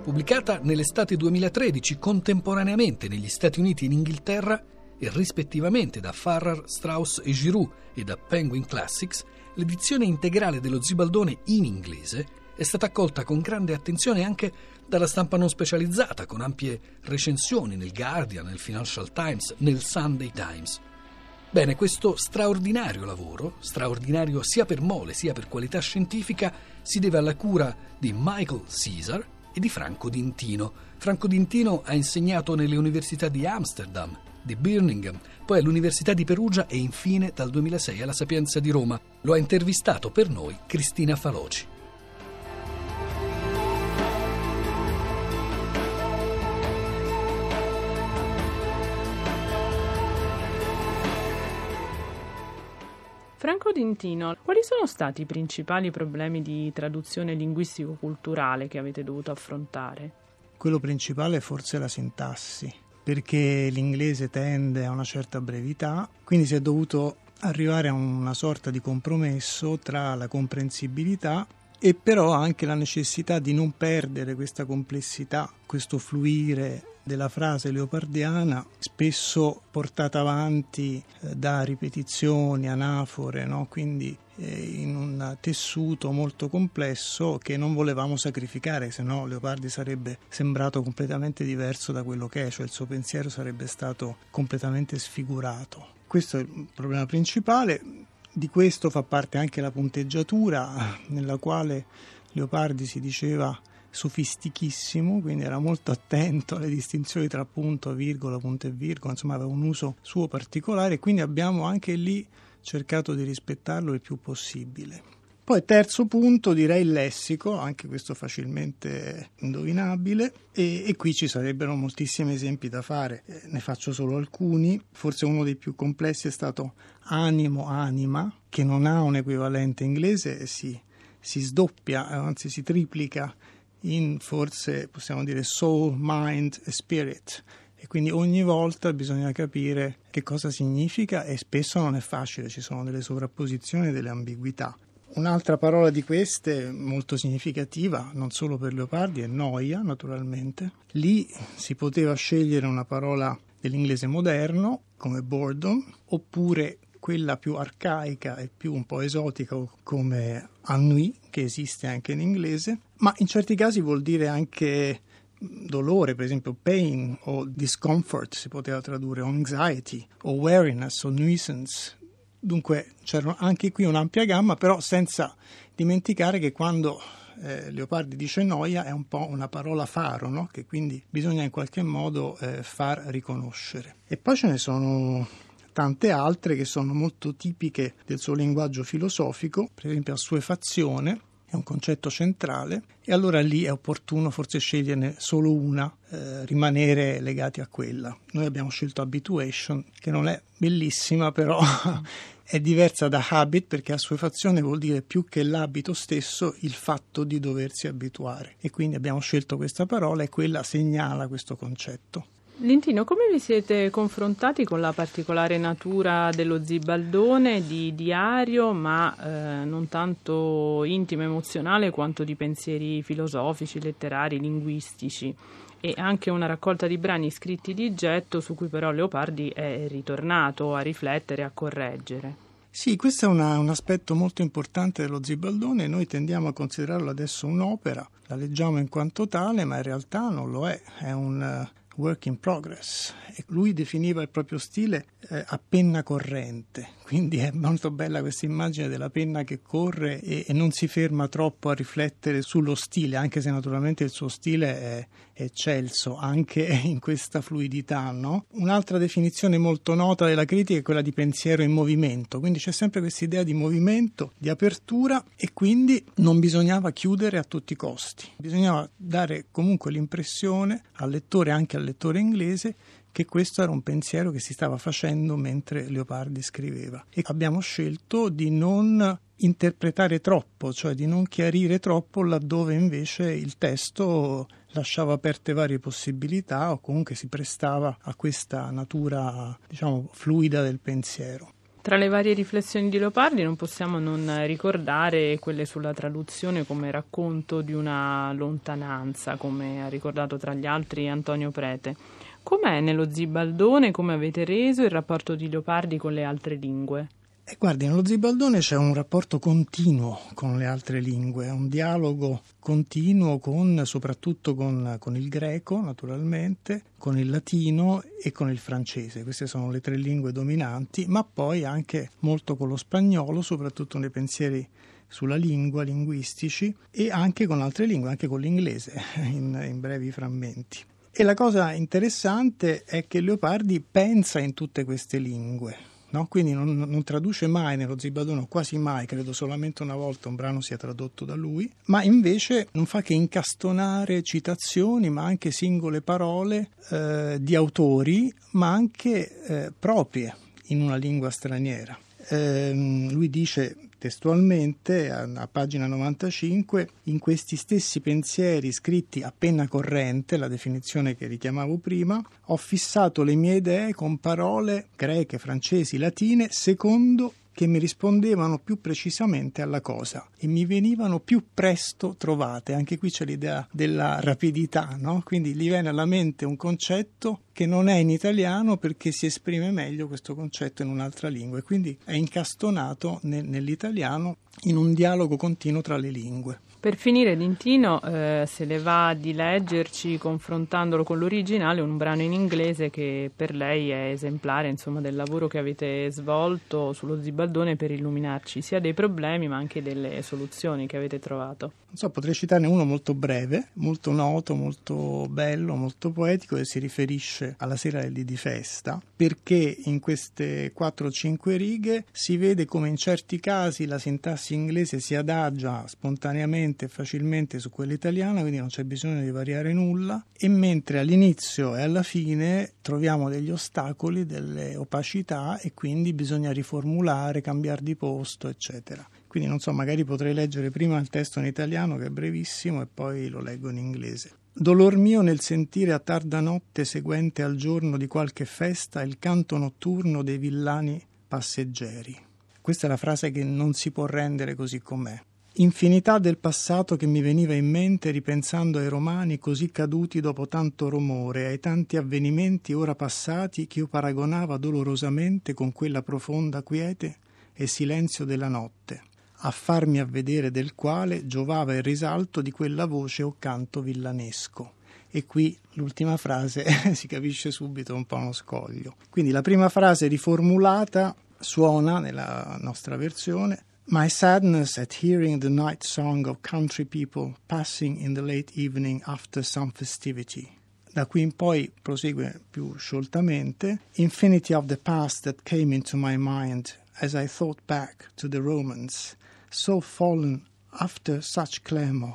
pubblicata nell'estate 2013 contemporaneamente negli Stati Uniti e in Inghilterra e rispettivamente da Farrar, Strauss e Giroux e da Penguin Classics, l'edizione integrale dello Zibaldone in inglese è stata accolta con grande attenzione anche dalla stampa non specializzata, con ampie recensioni nel Guardian, nel Financial Times, nel Sunday Times. Bene, questo straordinario lavoro, straordinario sia per mole sia per qualità scientifica, si deve alla cura di Michael Caesar e di Franco Dintino. Franco Dintino ha insegnato nelle università di Amsterdam, di Birmingham, poi all'Università di Perugia e infine dal 2006 alla Sapienza di Roma. Lo ha intervistato per noi Cristina Faloci. Franco Dintino, quali sono stati i principali problemi di traduzione linguistico-culturale che avete dovuto affrontare? Quello principale è forse la sintassi, perché l'inglese tende a una certa brevità, quindi si è dovuto arrivare a una sorta di compromesso tra la comprensibilità e però anche la necessità di non perdere questa complessità, questo fluire della frase leopardiana, spesso portata avanti eh, da ripetizioni, anafore, no? quindi eh, in un tessuto molto complesso che non volevamo sacrificare, se no Leopardi sarebbe sembrato completamente diverso da quello che è, cioè il suo pensiero sarebbe stato completamente sfigurato. Questo è il problema principale. Di questo fa parte anche la punteggiatura, nella quale Leopardi si diceva sofistichissimo, quindi era molto attento alle distinzioni tra punto, virgola, punto e virgola, insomma aveva un uso suo particolare, quindi abbiamo anche lì cercato di rispettarlo il più possibile. Poi terzo punto direi il lessico, anche questo facilmente indovinabile e, e, qui ci sarebbero moltissimi esempi da fare, eh, ne faccio solo alcuni, forse uno dei più complessi è stato animo, anima, che non ha un equivalente inglese si, si sdoppia, anzi si triplica in forse possiamo dire soul, mind e spirit e quindi ogni volta bisogna capire che cosa significa e spesso non è facile, ci sono delle sovrapposizioni delle ambiguità. Un'altra parola di queste molto significativa, non solo per Leopardi, è noia, naturalmente. Lì si poteva scegliere una parola dell'inglese moderno, come boredom, oppure quella più arcaica e più un po' esotica come ennui, che esiste anche in inglese, ma in certi casi vuol dire anche dolore, per esempio pain o discomfort si poteva tradurre, o anxiety, o weariness, o nuisance. Dunque c'era anche qui un'ampia gamma, però senza dimenticare che quando eh, Leopardi dice noia è un po' una parola faro, no? che quindi bisogna in qualche modo eh, far riconoscere. E poi ce ne sono tante altre che sono molto tipiche del suo linguaggio filosofico, per esempio assuefazione, è un concetto centrale e allora lì è opportuno forse sceglierne solo una, eh, rimanere legati a quella. Noi abbiamo scelto habituation, che non è bellissima, però è diversa da habit perché assuefazione vuol dire più che l'abito stesso il fatto di doversi abituare e quindi abbiamo scelto questa parola e quella segnala questo concetto. Lintino, come vi siete confrontati con la particolare natura dello zibaldone di diario, ma eh, non tanto intimo emozionale quanto di pensieri filosofici, letterari, linguistici? E anche una raccolta di brani scritti di getto su cui però Leopardi è ritornato a riflettere a correggere. Sì, questo è una, un aspetto molto importante dello Zibaldone. Noi tendiamo a considerarlo adesso un'opera, la leggiamo in quanto tale, ma in realtà non lo è. È un, work in progress e lui definiva il proprio stile eh, a penna corrente, quindi è molto bella questa immagine della penna che corre e, e, non si ferma troppo a riflettere sullo stile, anche se naturalmente il suo stile è, eccelso anche in questa fluidità. No? Un'altra definizione molto nota della critica è quella di pensiero in movimento, quindi c'è sempre questa idea di movimento, di apertura e quindi non bisognava chiudere a tutti i costi, bisognava dare comunque l'impressione al lettore, anche al lettore inglese, che questo era un pensiero che si stava facendo mentre Leopardi scriveva e abbiamo scelto di non interpretare troppo, cioè di non chiarire troppo laddove invece il testo lasciava aperte varie possibilità o comunque si prestava a questa natura, diciamo, fluida del pensiero. Tra le varie riflessioni di Leopardi non possiamo non ricordare quelle sulla traduzione come racconto di una lontananza, come ha ricordato tra gli altri Antonio Prete. Com'è nello Zibaldone, come avete reso il rapporto di Leopardi con le altre lingue? E guardi, nello Zibaldone c'è un rapporto continuo con le altre lingue, un dialogo continuo con, soprattutto con, con, il greco, naturalmente, con il latino e con il francese. Queste sono le tre lingue dominanti, ma poi anche molto con lo spagnolo, soprattutto nei pensieri sulla lingua, linguistici, e anche con altre lingue, anche con l'inglese, in, in brevi frammenti. E la cosa interessante è che Leopardi pensa in tutte queste lingue No? quindi non, non, traduce mai nello Zibadono, quasi mai, credo solamente una volta un brano sia tradotto da lui, ma invece non fa che incastonare citazioni, ma anche singole parole eh, di autori, ma anche eh, proprie in una lingua straniera. Eh, lui dice testualmente a, pagina 95 in questi stessi pensieri scritti a penna corrente, la definizione che richiamavo prima, ho fissato le mie idee con parole greche, francesi, latine secondo che mi rispondevano più precisamente alla cosa e mi venivano più presto trovate. Anche qui c'è l'idea della rapidità, no? Quindi gli viene alla mente un concetto che non è in italiano perché si esprime meglio questo concetto in un'altra lingua e quindi è incastonato nel, nell'italiano in un dialogo continuo tra le lingue. Per finire, Dintino eh, se le va di leggerci confrontandolo con l'originale un brano in inglese che per lei è esemplare insomma, del lavoro che avete svolto sullo Zibaldone per illuminarci sia dei problemi ma anche delle soluzioni che avete trovato. Non so, potrei citarne uno molto breve, molto noto, molto bello, molto poetico e si riferisce alla sera del di festa perché in queste 4-5 righe si vede come in certi casi la sintassi inglese si adagia spontaneamente velocemente e facilmente su quella italiana, quindi non c'è bisogno di variare nulla, e mentre all'inizio e alla fine troviamo degli ostacoli, delle opacità e quindi bisogna riformulare, cambiare di posto, eccetera. Quindi non so, magari potrei leggere prima il testo in italiano che è brevissimo e poi lo leggo in inglese. Dolor mio nel sentire a tarda notte seguente al giorno di qualche festa il canto notturno dei villani passeggeri. Questa è la frase che non si può rendere così com'è. Infinità del passato che mi veniva in mente ripensando ai romani così caduti dopo tanto rumore, ai tanti avvenimenti ora passati che io paragonava dolorosamente con quella profonda quiete e silenzio della notte, a farmi avvedere del quale giovava il risalto di quella voce o canto villanesco. E qui l'ultima frase si capisce subito un po' uno scoglio. Quindi la prima frase riformulata suona nella nostra versione My sadness at hearing the night song of country people passing in the late evening after some festivity. Da qui in poi prosegue più scioltamente. Infinity of the past that came into my mind as I thought back to the Romans, so fallen after such clamor,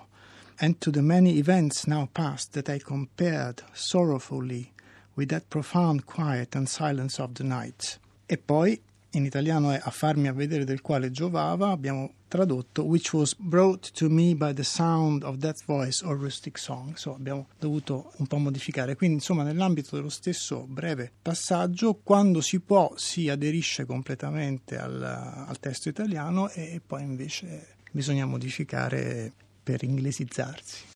and to the many events now past that I compared sorrowfully with that profound quiet and silence of the night. E poi in italiano è a farmi a vedere del quale giovava, abbiamo tradotto which was brought to me by the sound of that voice or rustic song. So, abbiamo dovuto un po' modificare. Quindi, insomma, nell'ambito dello stesso breve passaggio, quando si può, si aderisce completamente al, al testo italiano e poi invece bisogna modificare per inglesizzarsi.